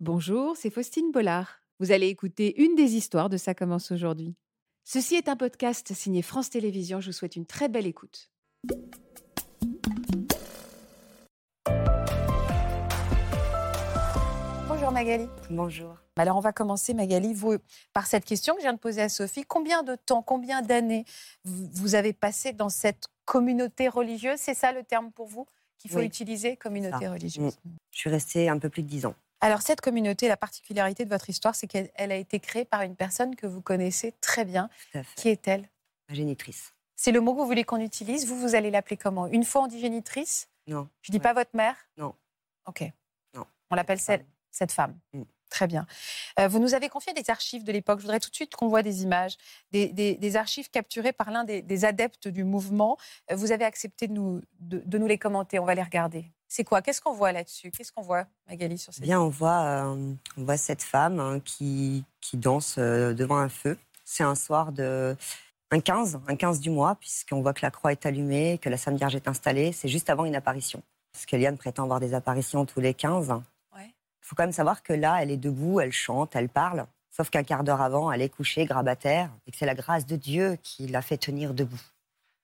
Bonjour, c'est Faustine Bollard. Vous allez écouter une des histoires de Ça commence aujourd'hui. Ceci est un podcast signé France Télévisions. Je vous souhaite une très belle écoute. Bonjour Magali. Bonjour. Alors on va commencer Magali vous, par cette question que je viens de poser à Sophie. Combien de temps, combien d'années vous avez passé dans cette communauté religieuse? C'est ça le terme pour vous qu'il faut Oui. utiliser, communauté Ça. religieuse? Je suis restée un peu plus de dix ans. Alors cette communauté, la particularité de votre histoire, c'est qu'elle elle a été créée par une personne que vous connaissez très bien. Qui est-elle Ma génitrice. C'est le mot que vous voulez qu'on utilise? Vous, vous allez l'appeler comment? Une fois on dit génitrice? Non. Je dis Ouais. pas votre mère? Non. Ok. Non. On l'appelle Cette femme. Mm. Très bien. Euh, vous nous avez confié des archives de l'époque. Je voudrais tout de suite qu'on voit des images, des, des- des archives capturées par l'un des, des adeptes du mouvement. Euh, Vous avez accepté de nous, de, de nous les commenter. On va les regarder. C'est quoi? Qu'est-ce qu'on voit là-dessus? Qu'est-ce qu'on voit, Magali, sur ces Bien, on voit, euh, on voit cette femme hein, qui, qui danse euh, devant un feu. C'est un soir de un 15, un 15 du mois, puisqu'on voit que la croix est allumée, que la Sainte Vierge est installée. C'est juste avant une apparition. Parce qu'Eliane prétend avoir des apparitions tous les 15. Il Ouais. faut quand même savoir que là, elle est debout, elle chante, elle parle. Sauf qu'un quart d'heure avant, elle est couchée, grabataire, et que c'est la grâce de Dieu qui l'a fait tenir debout.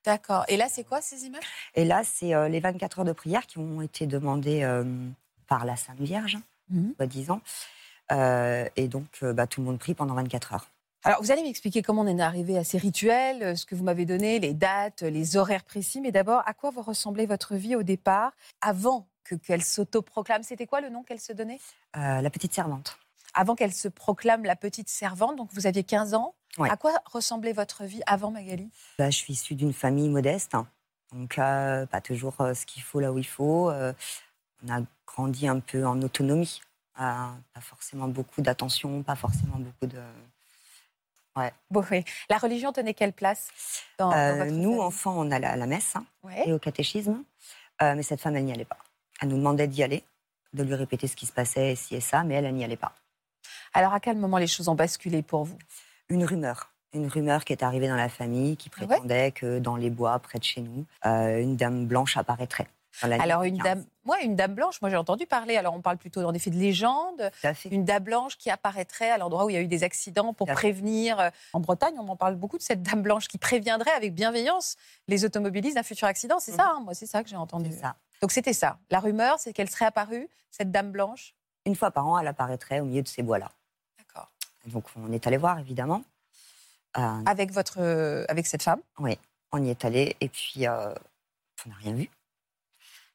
D'accord. Et là, c'est quoi ces images? Et là, c'est euh, les 24 heures de prière qui ont été demandées euh, par la Sainte Vierge, Mhm. soi-disant. Euh, et donc, euh, bah, tout le monde prie pendant 24 heures. Alors, vous allez m'expliquer comment on est arrivé à ces rituels, ce que vous m'avez donné, les dates, les horaires précis. Mais d'abord, à quoi vous ressemblait votre vie au départ, avant que qu'elle s'autoproclame? C'était quoi le nom qu'elle se donnait? Euh, la petite servante. Avant qu'elle se proclame la petite servante, donc vous aviez 15 ans? Ouais. À quoi ressemblait votre vie avant Magali? Bah, je suis issue d'une famille modeste, hein. donc euh, pas toujours euh, ce qu'il faut là où il faut. Euh, on a grandi un peu en autonomie, pas forcément beaucoup d'attention, pas forcément beaucoup de. Bon, oui. La religion tenait quelle place dans, dans votre nous, enfants, on allait à la messe hein, Ouais. et au catéchisme, mais cette femme, elle n'y allait pas. Elle nous demandait d'y aller, de lui répéter ce qui se passait, ci et ça, mais elle, elle n'y allait pas. Alors, à quel moment les choses ont basculé pour vous? Une rumeur. Une rumeur qui est arrivée dans la famille qui Ah ouais prétendait que dans les bois près de chez nous, euh, une dame blanche apparaîtrait. Alors, une 15. dame, ouais, une dame blanche, moi j'ai entendu parler. Alors, on parle plutôt en effet de légende. Une dame blanche qui apparaîtrait à l'endroit où il y a eu des accidents pour prévenir. euh, En Bretagne, on en parle beaucoup de cette dame blanche qui préviendrait avec bienveillance les automobilistes d'un futur accident. C'est ça, hein, moi, c'est ça que j'ai entendu. Ça. Donc c'était ça. La rumeur, c'est qu'elle serait apparue, cette dame blanche. Une fois par an, elle apparaîtrait au milieu de ces bois-là. Donc on est allé voir, évidemment. Euh, Avec votre, euh, avec cette femme? on y est allé et puis euh, on n'a rien vu.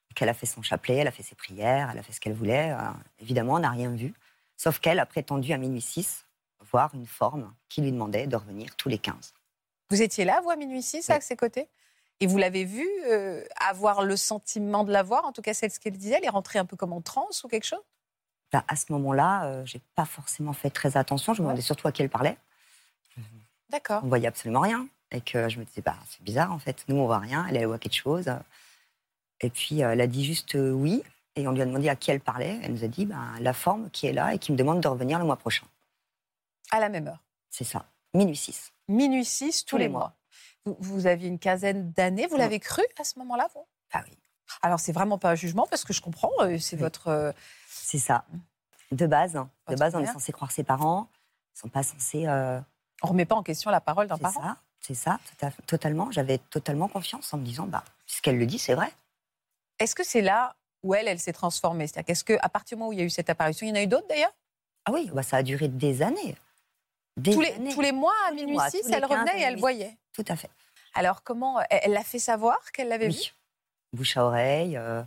Donc, elle a fait son chapelet, elle a fait ses prières, elle a fait ce qu'elle voulait. Évidemment, on n'a rien vu. Sauf qu'elle a prétendu à minuit 6 voir une forme qui lui demandait de revenir tous les 15. Vous étiez là, vous, à minuit 6, Oui. à ses côtés? Et vous l'avez vue avoir le sentiment de la voir, en tout cas, c'est ce qu'elle disait, elle est rentrée un peu comme en transe ou quelque chose? Ben, à ce moment-là, euh, j'ai pas forcément fait très attention. Je me demandais surtout à qui elle parlait. D'accord. On voyait absolument rien. Et que je me disais, bah, c'est bizarre en fait. Nous, on voit rien. Elle, elle voit quelque chose. Et puis, euh, elle a dit juste euh, oui. Et on lui a demandé à qui elle parlait. Elle nous a dit, ben, la forme qui est là et qui me demande de revenir le mois prochain. À la même heure. C'est ça. Minuit 6. Minuit 6, tous, Tous les les mois. Vous, vous aviez une quinzaine d'années, vous l'avez cru à ce moment-là, vous? Ah oui. Alors, c'est vraiment pas un jugement parce que je comprends, euh, c'est Oui. votre. euh, C'est ça. De base. hein. De base, on est censé croire ses parents. Ils sont pas censés. euh, on remet pas en question la parole d'un c'est parent. ça. C'est ça. tout à- totalement. J'avais totalement confiance en me disant, bah, puisqu'elle le dit, c'est vrai. Est-ce que c'est là où elle, elle s'est transformée? C'est-à-dire qu'est-ce que, à partir du moment où il y a eu cette apparition, il y en a eu d'autres d'ailleurs? Ah oui, bah, ça a duré des années. Des tous les, années. tous les mois à minuit mois, 6, tous les elle 15 revenait et elle voyait. Tout à fait. Alors, comment Elle l'a fait savoir qu'elle l'avait Oui. Bouche à oreille. euh,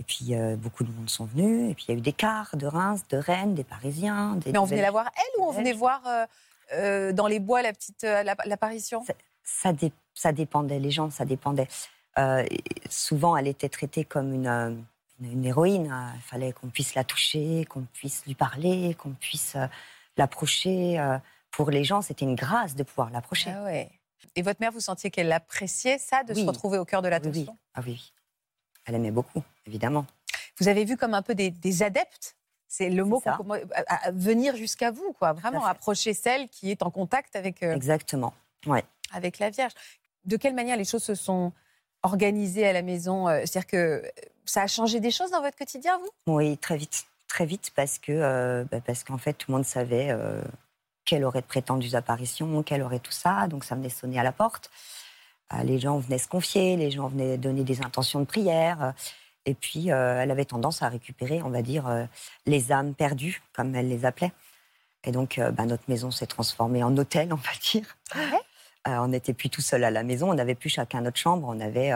et puis, euh, beaucoup de monde sont venus. Et puis, il y a eu des cars de Reims, de Rennes, des Parisiens. Des Mais on venait la voir elle ou on venait voir euh, euh, dans les bois la petite la- l'apparition? Ça, dé- ça dépendait, les gens, ça dépendait. Souvent, elle était traitée comme une, une, une héroïne. euh, Il fallait qu'on puisse la toucher, qu'on puisse lui parler, qu'on puisse l'approcher. Pour les gens, c'était une grâce de pouvoir l'approcher. Ah ouais. Et votre mère, vous sentiez qu'elle appréciait ça, de se retrouver au cœur de l'attention oui. Ah oui. Elle aimait beaucoup, évidemment. Vous avez vu comme un peu des, des adeptes? C'est le mot qu'on peut- à- à venir jusqu'à vous, quoi. Vraiment approcher celle qui est en contact avec, euh, Exactement. Ouais. avec la Vierge. De quelle manière les choses se sont organisées à la maison euh, C'est-à-dire que euh, ça a changé des choses dans votre quotidien, vous? Oui, très vite. Très vite, parce que euh, bah, parce qu'en fait, tout le monde savait euh, quelle aurait de prétendues apparitions, quelle aurait tout ça. Donc, ça venait sonner à la porte. Euh, les gens venaient se confier, les gens venaient donner des intentions de prière. Et puis, euh, elle avait tendance à récupérer, on va dire, euh, les âmes perdues, comme elle les appelait. Et donc, euh, bah, notre maison s'est transformée en hôtel, on va dire. Euh, on n'était plus tout seul à la maison, on n'avait plus chacun notre chambre, on avait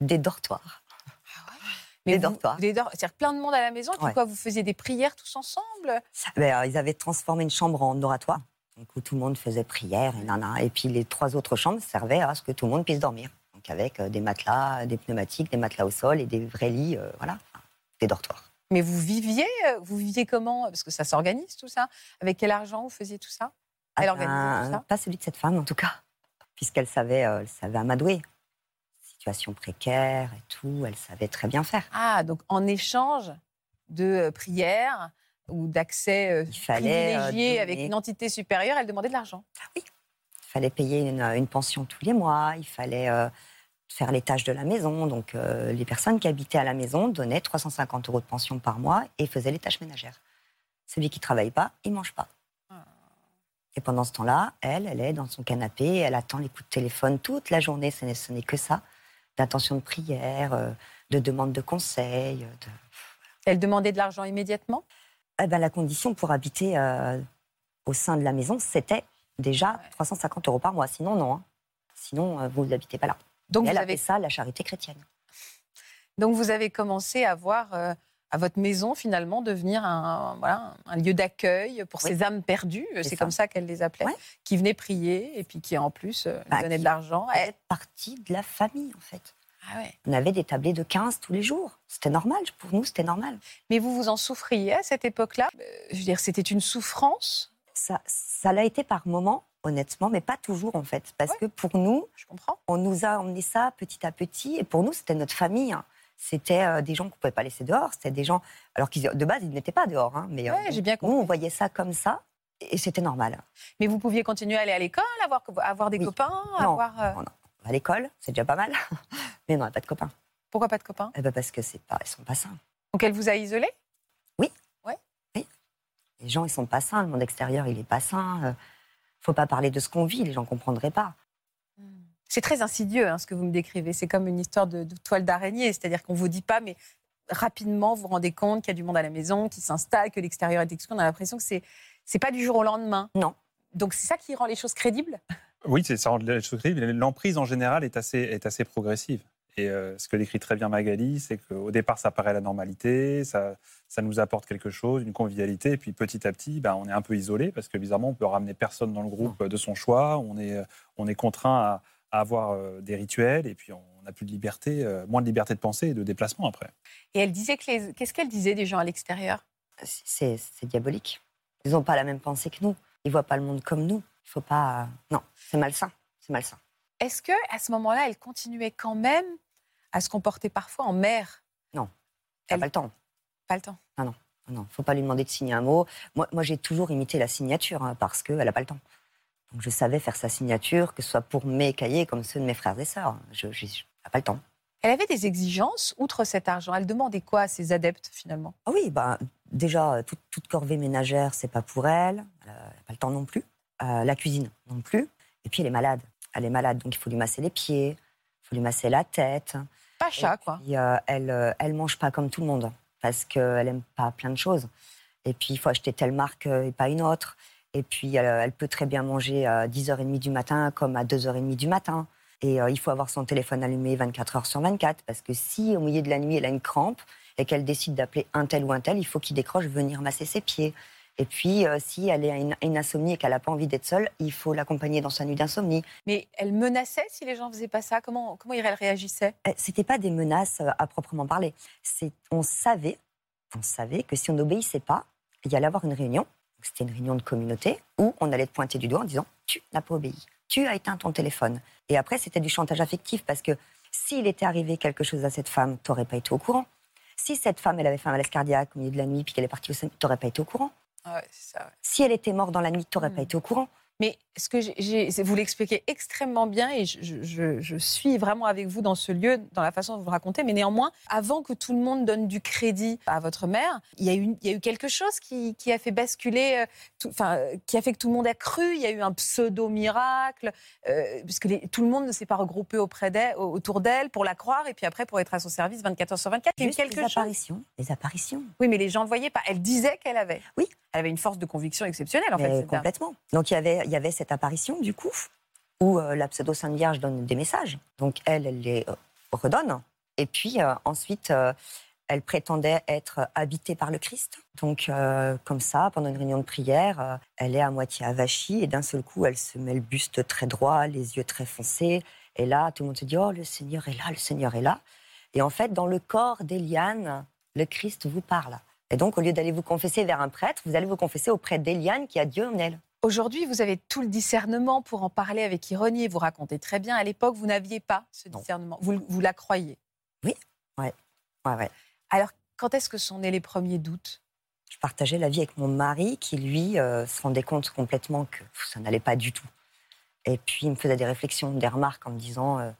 des dortoirs. Mais Des vous- dortoirs. Des dor- C'est-à-dire plein de monde à la maison. Puis Ouais. quoi, vous faisiez des prières tous ensemble? Ben, ils avaient transformé une chambre en oratoire, où tout le monde faisait prière et nana. Et puis les trois autres chambres servaient à ce que tout le monde puisse dormir. Donc avec euh, des matelas, des pneumatiques, des matelas au sol et des vrais lits, euh, voilà, des dortoirs. Mais vous viviez, euh, vous viviez comment? Parce que ça s'organise tout ça. Avec quel argent vous faisiez tout ça? Elle Ah organisait tout ça? Pas celui de cette femme en tout cas, puisqu'elle savait, euh, elle savait amadouer. Situation précaire et tout, elle savait très bien faire. Ah, donc en échange de prières ou d'accès euh, euh, privilégié avec une entité supérieure, elle demandait de l'argent. Il fallait payer une, une pension tous les mois, il fallait euh, faire les tâches de la maison. Donc euh, les personnes qui habitaient à la maison donnaient 350 euros de pension par mois et faisaient les tâches ménagères. Celui qui ne travaille pas, il ne mange pas. Ah. Et pendant ce temps-là, elle, elle est dans son canapé, elle attend les coups de téléphone toute la journée, ce n'est- que ça, d'intention de prière, euh, de demande de conseils. De... Elle demandait de l'argent immédiatement? Eh ben, la condition pour habiter euh, au sein de la maison, c'était déjà Ouais. 350 euros par mois. Sinon, non. hein. Sinon, euh, vous n'habitez pas là. donc vous, elle avez, ça la charité chrétienne. donc vous avez commencé à voir euh, à votre maison finalement devenir un, voilà, un lieu d'accueil pour Oui. ces âmes perdues, c'est comme ça qu'elle les appelait, Ouais. qui venaient prier et puis qui en plus Bah, donnaient de l'argent. Elle- est partie de la famille, en fait. Ah ouais. On avait des tablés de 15 tous les jours. C'était normal. Pour nous, c'était normal. Mais vous vous en souffriez à cette époque-là? Euh, Je veux dire, c'était une souffrance, Ça, ça l'a été par moments, honnêtement, mais pas toujours, en fait. Parce Ouais. que pour nous, je comprends. on nous a emmené ça petit à petit. Et pour nous, c'était notre famille. hein. C'était euh, des gens qu'on ne pouvait pas laisser dehors. C'était des gens. Alors qu'ils de base, ils n'étaient pas dehors. hein, mais euh, Ouais, j'ai bien nous, on voyait ça comme ça. Et c'était normal. Mais vous pouviez continuer à aller à l'école, avoir, avoir des Oui. copains, Non. avoir. euh, Non, non. À l'école, c'est déjà pas mal. Mais non, on n'a pas de copains. Pourquoi pas de copains Eh ben parce que c'est pas, ils sont pas sains. Donc elle vous a isolé? Les gens, ils sont pas sains. Le monde extérieur, il est pas sain. Euh, faut pas parler de ce qu'on vit. Les gens comprendraient pas. C'est très insidieux hein, ce que vous me décrivez. C'est comme une histoire de, de toile d'araignée, c'est-à-dire qu'on vous dit pas, mais rapidement vous vous rendez compte qu'il y a du monde à la maison, qui s'installe, que l'extérieur est exclu. On a l'impression que c'est c'est pas du jour au lendemain. Non. Donc c'est ça qui rend les choses crédibles? Oui, c'est ça rend les choses crédibles. L'emprise en général est assez, est assez progressive. Et euh, ce que décrit très bien Magali, c'est qu'au départ, ça paraît la normalité, ça, ça nous apporte quelque chose, une convivialité, et puis petit à petit, ben, on est un peu isolé parce que bizarrement, on peut ramener personne dans le groupe de son choix, on est, on est contraint à, à avoir euh, des rituels, et puis on n'a plus de liberté, euh, moins de liberté de pensée et de déplacement après. Et elle disait que les... qu'est-ce qu'elle disait des gens à l'extérieur? C'est c'est diabolique. Ils n'ont pas la même pensée que nous. Ils voient pas le monde comme nous. Il faut pas. Non, c'est malsain. C'est malsain. Est-ce que à ce moment-là, elle continuait quand même à se comporter parfois en mère? Elle Elle- n'a pas le temps. Pas le temps. Non, faut pas lui demander de signer un mot. Moi, moi j'ai toujours imité la signature hein, parce qu'elle n'a pas le temps. Donc je savais faire sa signature, que ce soit pour mes cahiers comme ceux de mes frères et sœurs. Je n'ai pas le temps. Elle avait des exigences outre cet argent. Elle demandait quoi à ses adeptes finalement? Ah oui, bah, déjà, euh, toute, toute corvée ménagère, c'est pas pour elle. Elle n'a pas le temps non plus. Euh, la cuisine non plus. Et puis elle est malade. Elle est malade, donc il faut lui masser les pieds, il faut lui masser la tête. Pacha, Et quoi. euh, elle, euh, elle mange pas comme tout le monde parce qu'elle aime pas plein de choses. Et puis, il faut acheter telle marque euh, et pas une autre. Et puis, elle, elle peut très bien manger à 10h30 du matin comme à 2h30 du matin. Et euh, il faut avoir son téléphone allumé 24 heures sur 24 parce que si au milieu de la nuit, elle a une crampe et qu'elle décide d'appeler un tel ou un tel, il faut qu'il décroche venir masser ses pieds. Et puis, euh, si elle est une, une insomnie et qu'elle n'a pas envie d'être seule, il faut l'accompagner dans sa nuit d'insomnie. Mais elle menaçait si les gens faisaient pas ça? Comment, comment elle réagissait? Eh, C'était pas des menaces euh, à proprement parler. On savait, on savait que si on n'obéissait pas, il y allait avoir une réunion. C'était une réunion de communauté où on allait te pointer du doigt en disant tu n'as pas obéi, tu as éteint ton téléphone. Et après c'était du chantage affectif parce que s'il était arrivé quelque chose à cette femme, t'aurais pas été au courant. Si cette femme elle avait fait un malaise cardiaque au milieu de la nuit puis qu'elle est partie au sein, t'aurais pas été au courant. Ah ouais, c'est ça. ouais. Si elle était morte dans la nuit, t'aurais Mm. pas été au courant. Mais ce que j'ai, vous l'expliquez extrêmement bien et je, suis vraiment avec vous dans ce lieu, dans la façon dont vous le racontez. Mais néanmoins, avant que tout le monde donne du crédit à votre mère, il y a eu, il y a eu quelque chose qui, a fait basculer, euh, enfin, qui a fait que tout le monde a cru. Il y a eu un pseudo miracle, euh, puisque tout le monde ne s'est pas regroupé auprès d'elle, autour d'elle pour la croire et puis après pour être à son service 24 heures sur 24. Il y a eu quelque les apparitions, les apparitions. Oui, mais les gens ne voyaient pas. Elle disait qu'elle avait. Oui. Elle avait une force de conviction exceptionnelle en fait. Complètement. Donc il y avait il y avait cette apparition, du coup, où euh, la pseudo-Sainte Vierge donne des messages. Donc, elle, elle les euh, redonne. Et puis, euh, ensuite, elle prétendait être habitée par le Christ. Donc, comme ça, pendant une réunion de prière, elle est à moitié avachie et d'un seul coup, elle se met le buste très droit, les yeux très foncés. Et là, tout le monde se dit Oh, le Seigneur est là, le Seigneur est là. Et en fait, dans le corps d'Eliane, le Christ vous parle. Et donc, au lieu d'aller vous confesser vers un prêtre, vous allez vous confesser auprès d'Eliane qui a Dieu en elle. Aujourd'hui, vous avez tout le discernement pour en parler avec ironie. Vous racontez très bien. À l'époque, vous n'aviez pas ce discernement. Vous, vous, la croyez Oui, ouais. ouais, ouais. Alors, quand est-ce que sont nés les premiers doutes? Je partageais la vie avec mon mari qui, lui, euh, se rendait compte complètement que ça n'allait pas du tout. Et puis, il me faisait des réflexions, des remarques en me disant euh,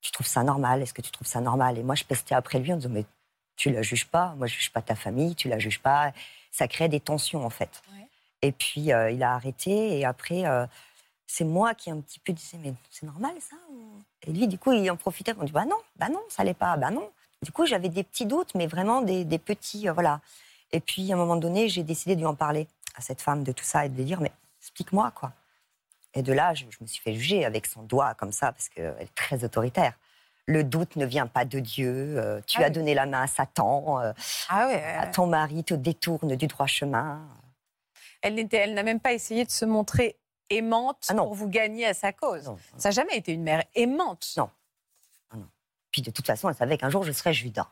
Tu trouves ça normal? Est-ce que tu trouves ça normal? Et moi, je pestais après lui en disant Mais tu la juges pas, moi, je juge pas ta famille, tu la juges pas. Ça crée des tensions, en fait. Et puis, euh, il a arrêté. Et après, euh, c'est moi qui un petit peu disais, mais c'est normal ça Et lui, du coup, il en profitait me dire, bah non, bah non, ça l'est pas, bah non. Du coup, j'avais des petits doutes, mais vraiment des, petits, euh, voilà. Et puis, à un moment donné, j'ai décidé de lui en parler à cette femme de tout ça et de lui dire, mais explique-moi, quoi. Et de là, je, me suis fait juger avec son doigt comme ça, parce qu'elle est très autoritaire. Le doute ne vient pas de Dieu. tu ah as donné la main à Satan. ah ouais, à ton mari te détourne du droit chemin. Elle n'a même pas essayé de se montrer aimante ah pour vous gagner à sa cause. Ça n'a jamais été une mère aimante. Non. Ah non. Puis de toute façon, elle savait qu'un jour je serais Judas.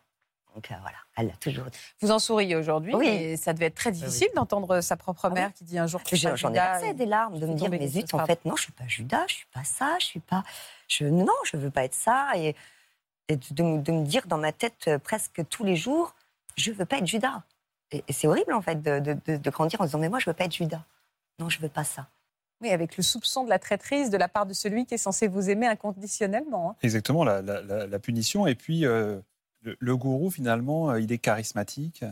Donc euh, voilà, elle l'a toujours dit. Vous en souriez aujourd'hui, oui. mais ça devait être très difficile d'entendre sa propre mère qui dit un jour que J'en ai passé des larmes de me dire, mais zut, en fait, non, je suis pas Judas, je suis pas ça, je suis pas. Je... Non, je veux pas être ça. Et, de, de, me dire dans ma tête euh, presque tous les jours, je veux pas être Judas. Et, c'est horrible, en fait, de, grandir en disant Mais moi, je veux pas être Judas. Non, je veux pas ça. Oui, avec le soupçon de la traîtrise de la part de celui qui est censé vous aimer inconditionnellement. Hein. Exactement, la, punition. Et puis, euh, le, gourou, finalement, euh, il est charismatique.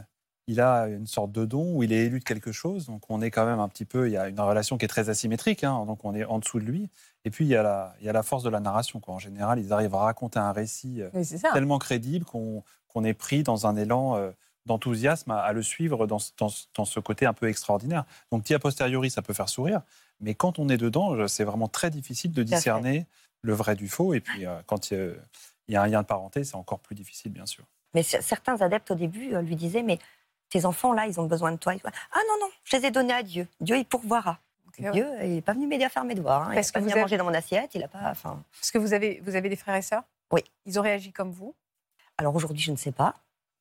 Il a une sorte de don où il est élu de quelque chose. Donc, on est quand même un petit peu. Il y a une relation qui est très asymétrique. Hein, donc, on est en dessous de lui. Et puis, il y a la, il y a la force de la narration. Quoi. En général, ils arrivent à raconter un récit euh, tellement crédible qu'on est pris dans un élan d'enthousiasme à, le suivre dans, dans, ce côté un peu extraordinaire. Donc, dit a posteriori, ça peut faire sourire, mais quand on est dedans, c'est vraiment très difficile de discerner le vrai du faux. Et puis, euh, quand il y a un lien de parenté, c'est encore plus difficile, bien sûr. Mais certains adeptes, au début, euh, lui disaient, mais tes enfants-là, ils ont besoin de toi. Ah non, non, je les ai donnés à Dieu. Dieu, il pourvoira. Dieu, il n'est pas venu m'aider à faire mes devoirs. Hein. Il n'a pas venu manger dans mon assiette. Il a pas. Parce que vous avez, vous avez des frères et sœurs? Oui. Ils ont réagi comme vous? Alors aujourd'hui, je ne sais pas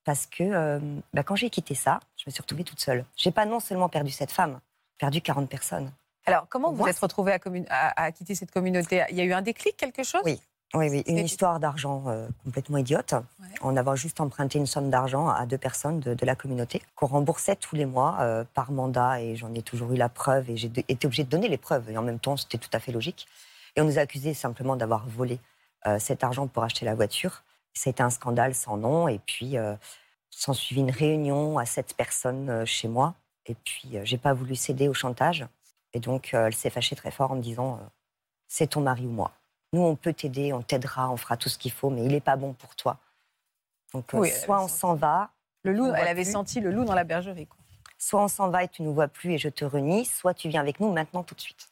parce que euh, bah, quand j'ai quitté ça, je me suis retrouvée toute seule. J'ai pas non seulement perdu cette femme, perdu 40 personnes. Alors, comment vous êtes retrouvée à, quitter cette communauté? Il y a eu un déclic, quelque chose? Oui, oui, oui. une histoire d'argent euh, complètement idiote. On avait juste emprunté une somme d'argent à deux personnes de, la communauté qu'on remboursait tous les mois euh, par mandat et j'en ai toujours eu la preuve et j'ai été obligée de donner les preuves et en même temps c'était tout à fait logique. Et on nous a accusés simplement d'avoir volé cet argent pour acheter la voiture. Ça a été un scandale sans nom. Et puis, euh, s'en suivit une réunion à sept personnes euh, chez moi. Et puis, euh, j'ai pas voulu céder au chantage. Et donc, elle s'est fâchée très fort en me disant C'est ton mari ou moi. Nous, on peut t'aider, on t'aidera, on fera tout ce qu'il faut, mais il n'est pas bon pour toi. Donc, soit on s'en va. Le loup, elle avait senti le loup dans la bergerie. Soit on s'en va et tu ne nous vois plus et je te renie, soit tu viens avec nous maintenant tout de suite.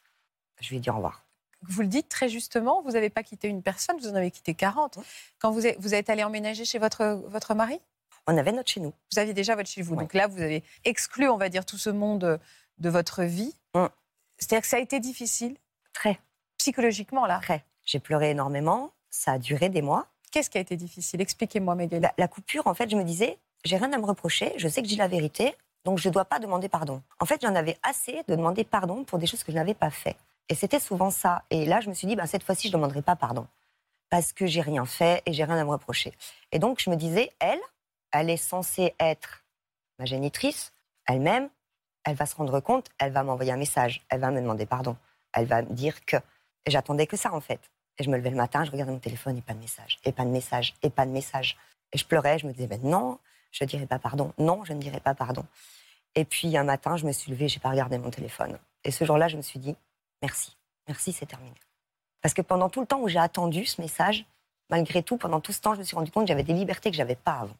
Je lui ai dit au revoir vous le dites très justement, vous n'avez pas quitté une personne, vous en avez quitté 40. Quand vous êtes, vous êtes allé emménager chez votre, votre mari? On avait notre chez nous. Vous aviez déjà votre chez vous. Donc là, vous avez exclu, on va dire, tout ce monde de votre vie. Mm. C'est-à-dire que ça a été difficile? Très. Psychologiquement, là? Très. J'ai pleuré énormément. Ça a duré des mois. Qu'est-ce qui a été difficile? Expliquez-moi, Magali. La, la, coupure, en fait, je me disais, j'ai rien à me reprocher, je sais que j'ai la vérité, donc je ne dois pas demander pardon. En fait, j'en avais assez de demander pardon pour des choses que je n'avais pas fait. Et c'était souvent ça. Et là, je me suis dit, ben, cette fois-ci, je ne demanderai pas pardon. Parce que j'ai rien fait et j'ai rien à me reprocher. Et donc, je me disais, elle, elle est censée être ma génitrice, elle-même, elle va se rendre compte, elle va m'envoyer un message, elle va me demander pardon. Elle va me dire que. J'attendais que ça, en fait. Et je me levais le matin, je regardais mon téléphone et pas de message, et pas de message, et pas de message. Et je pleurais, je me disais, ben non, je ne dirai pas pardon. Non, je ne dirai pas pardon. Et puis un matin, je me suis levée, j'ai pas regardé mon téléphone. Et ce jour-là, je me suis dit, merci, merci, c'est terminé. Parce que pendant tout le temps où j'ai attendu ce message, malgré tout, pendant tout ce temps, je me suis rendu compte que j'avais des libertés que j'avais pas avant.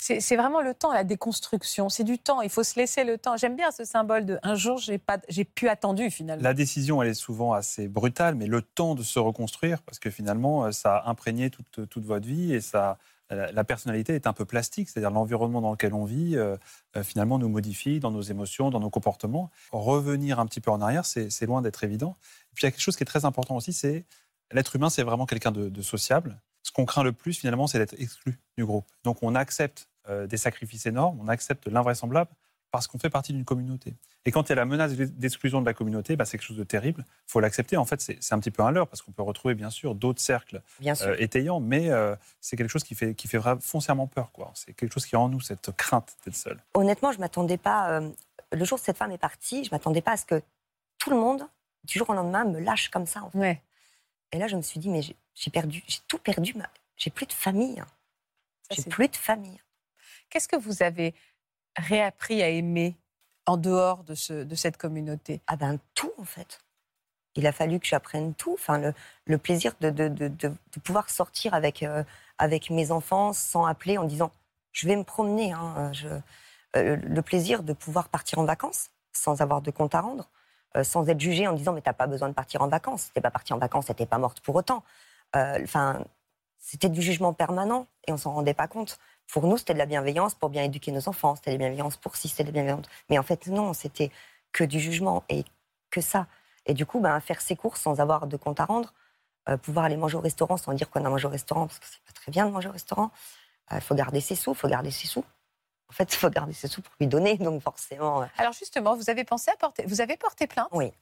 C'est vraiment le temps, la déconstruction. C'est du temps. Il faut se laisser le temps. J'aime bien ce symbole de un jour, j'ai pas, j'ai pu attendu finalement. La décision, elle est souvent assez brutale, mais le temps de se reconstruire, parce que finalement, euh, ça a imprégné toute, votre vie et ça, la personnalité est un peu plastique, c'est-à-dire l'environnement dans lequel on vit, euh, euh, finalement, nous modifie dans nos émotions, dans nos comportements. Revenir un petit peu en arrière, c'est loin d'être évident. Et puis il y a quelque chose qui est très important aussi, c'est l'être humain, c'est vraiment quelqu'un de sociable ce qu'on craint le plus finalement, c'est d'être exclu du groupe. Donc on accepte euh, des sacrifices énormes, on accepte l'invraisemblable parce qu'on fait partie d'une communauté. Et quand il y a la menace d'exclusion de la communauté, bah, c'est quelque chose de terrible. Il faut l'accepter. En fait, c'est un petit peu un leurre parce qu'on peut retrouver bien sûr d'autres cercles euh, étayants, mais euh, c'est quelque chose qui fait, qui fait foncièrement peur. C'est quelque chose qui a en nous cette crainte d'être seul. Honnêtement, je m'attendais pas. le jour où cette femme est partie, je m'attendais pas à ce que tout le monde, du jour au lendemain, me lâche comme ça. En fait. Et là, je me suis dit, mais j'ai perdu, j'ai tout perdu. J'ai plus de famille. J'ai plus de famille. Qu'est-ce que vous avez réappris à aimer en dehors de, ce, de cette communauté? Ah ben tout en fait. Il a fallu que j'apprenne tout. Enfin, le, le plaisir de, de, de, pouvoir sortir avec, euh, avec mes enfants sans appeler en disant je vais me promener. Hein, je, euh, le plaisir de pouvoir partir en vacances sans avoir de compte à rendre. Euh, sans être jugée en disant mais t'as pas besoin de partir en vacances. T'es pas partie en vacances, t'es pas morte pour autant. Euh, enfin, c'était du jugement permanent et on s'en rendait pas compte. Pour nous, c'était de la bienveillance pour bien éduquer nos enfants, c'était de la bienveillance pour si, c'était de la bienveillance. Mais en fait, non, c'était que du jugement et que ça. Et du coup, ben, faire ses courses sans avoir de compte à rendre, euh, pouvoir aller manger au restaurant sans dire qu'on a mangé au restaurant, parce que c'est pas très bien de manger au restaurant. Il faut garder ses sous, il faut garder ses sous. En fait, il faut garder ses sous pour lui donner, donc forcément. Euh. Alors justement, vous avez pensé à porter, vous avez porté plainte? Oui.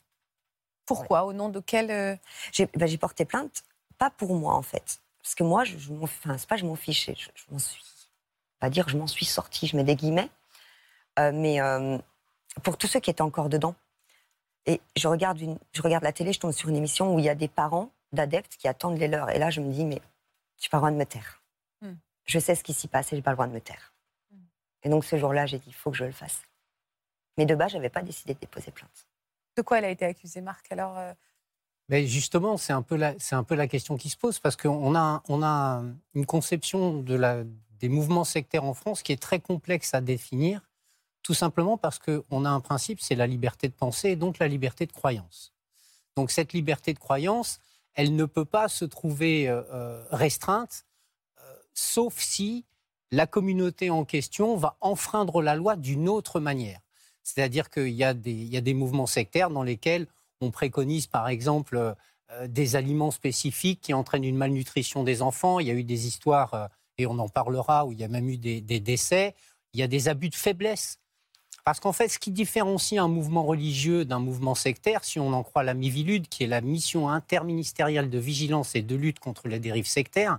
Pourquoi? Au nom de quel euh? bah, J'ai porté plainte, pas pour moi en fait, parce que moi, je, je enfin, c'est pas je m'en fichais, je, m'en suis, pas dire je m'en suis sortie, je mets des guillemets, euh, mais pour tous ceux qui étaient encore dedans. Et je regarde, une, je regarde la télé, je tombe sur une émission où il y a des parents d'adeptes qui attendent les leurs, et là je me dis mais j'ai pas le droit de me taire. Hmm. Je sais ce qui s'y passe et j'ai pas le droit de me taire. Et donc ce jour-là, j'ai dit, il faut que je le fasse. Mais de base, je n'avais pas décidé de déposer plainte. De quoi elle a été accusée, Marc Alors, euh? Mais justement, c'est un, peu la, un peu la question qui se pose, parce qu'on a, on a une conception de la, des mouvements sectaires en France qui est très complexe à définir, tout simplement parce qu'on a un principe, c'est la liberté de penser et donc la liberté de croyance. Donc cette liberté de croyance, elle ne peut pas se trouver euh, euh, restreinte, sauf si la communauté en question va enfreindre la loi d'une autre manière. C'est-à-dire qu'il y, a des mouvements sectaires dans lesquels on préconise, par exemple, euh, des aliments spécifiques qui entraînent une malnutrition des enfants. Il y a eu des histoires, euh, et on en parlera, où il y a même eu des, décès. Il y a des abus de faiblesse. Parce qu'en fait, ce qui différencie un mouvement religieux d'un mouvement sectaire, si on en croit la MIVILUD, qui est la mission interministérielle de vigilance et de lutte contre les dérives sectaires,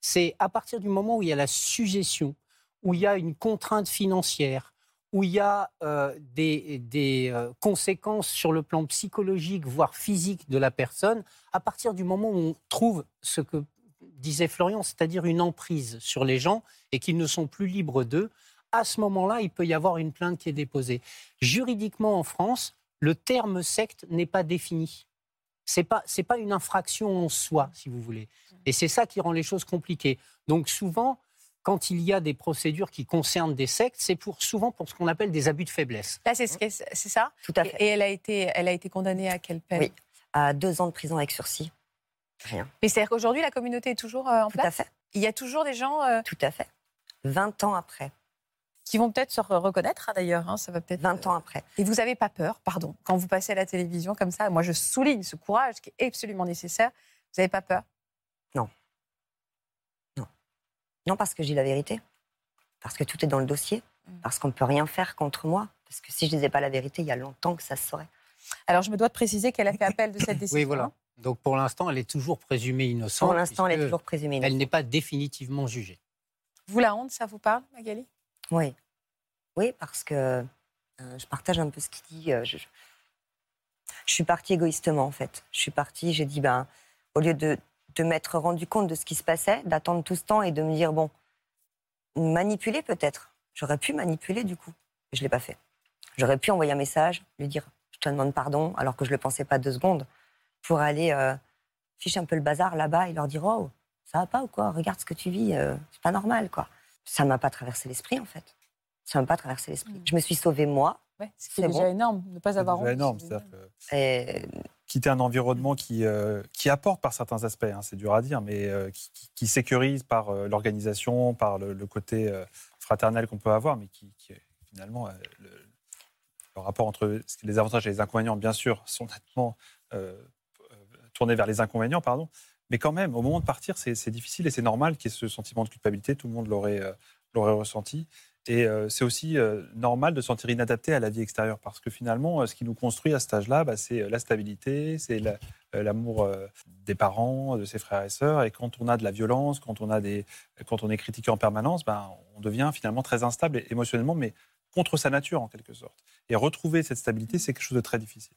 c'est à partir du moment où il y a la suggestion, où il y a une contrainte financière, où il y a euh, des, euh, conséquences sur le plan psychologique, voire physique de la personne, à partir du moment où on trouve ce que disait Florian, c'est-à-dire une emprise sur les gens et qu'ils ne sont plus libres d'eux, à ce moment-là, il peut y avoir une plainte qui est déposée. Juridiquement, en France, le terme secte n'est pas défini c'est pas c'est pas une infraction en soi, si vous voulez. Et c'est ça qui rend les choses compliquées. Donc souvent, quand il y a des procédures qui concernent des sectes, c'est pour souvent pour ce qu'on appelle des abus de faiblesse. Là, c'est c'est ça? Tout à fait. Et, elle a été elle a été condamnée à quelle peine? Oui, à deux ans de prison avec sursis. Rien. Mais c'est-à-dire qu'aujourd'hui, la communauté est toujours euh, en place Tout à fait. Il y a toujours des gens. Euh, Tout à fait. 20 ans après qui vont peut-être se reconnaître hein, d'ailleurs. Hein, ça va peut-être 20 ans après. Et vous n'avez pas peur, pardon, quand vous passez à la télévision comme ça. Moi, je souligne ce courage qui est absolument nécessaire. Vous n'avez pas peur? Non. Non. Non, parce que je dis la vérité. Parce que tout est dans le dossier. Mm. Parce qu'on ne peut rien faire contre moi. Parce que si je ne disais pas la vérité, il y a longtemps que ça se saurait. Alors, je me dois de préciser qu'elle a fait appel de cette décision. oui, voilà. Donc, pour l'instant, elle est toujours présumée innocente. Pour l'instant, elle est toujours présumée innocente. Elle n'est pas définitivement jugée. Vous, la honte, ça vous parle, Magali? Oui. Parce que euh, je partage un peu ce qu'il dit. Euh, je, suis partie égoïstement, en fait. Je suis partie, j'ai dit, ben, au lieu de, m'être rendu compte de ce qui se passait, d'attendre tout ce temps et de me dire, bon, manipuler peut-être. J'aurais pu manipuler, du coup. Je ne l'ai pas fait. J'aurais pu envoyer un message, lui dire, je te demande pardon, alors que je ne le pensais pas deux secondes, pour aller euh, ficher un peu le bazar là-bas et leur dire, oh, ça va pas ou quoi? Regarde ce que tu vis, euh, c'est pas normal, quoi. Ça m'a pas traversé l'esprit, en fait. Ça m'a pas traversé l'esprit. Mm. Je me suis sauvée, moi. Ouais, c'est déjà bon. énorme de ne pas avoir honte. énorme. c'est que Et quitter un environnement qui, euh, qui apporte par certains aspects, hein, c'est dur à dire, mais euh, qui, sécurise par euh, l'organisation, par le, le côté euh, fraternel qu'on peut avoir, mais qui, qui, finalement, euh, le, le rapport entre les avantages et les inconvénients, bien sûr, sont nettement tournés vers les inconvénients, pardon. Mais quand même, au moment de partir, c'est difficile et c'est normal qu'il y ait ce sentiment de culpabilité. Tout le monde l'aurait euh, ressenti. Et euh, c'est aussi euh, normal de se sentir inadapté à la vie extérieure parce que finalement, ce qui nous construit à cet âge-là, bah, c'est la stabilité, c'est la- l'amour des parents, de ses frères et sœurs. Et quand on a de la violence, quand on, est critiqué en permanence, ben, on devient finalement très instable émotionnellement, mais contre sa nature en quelque sorte. Et retrouver cette stabilité, c'est quelque chose de très difficile.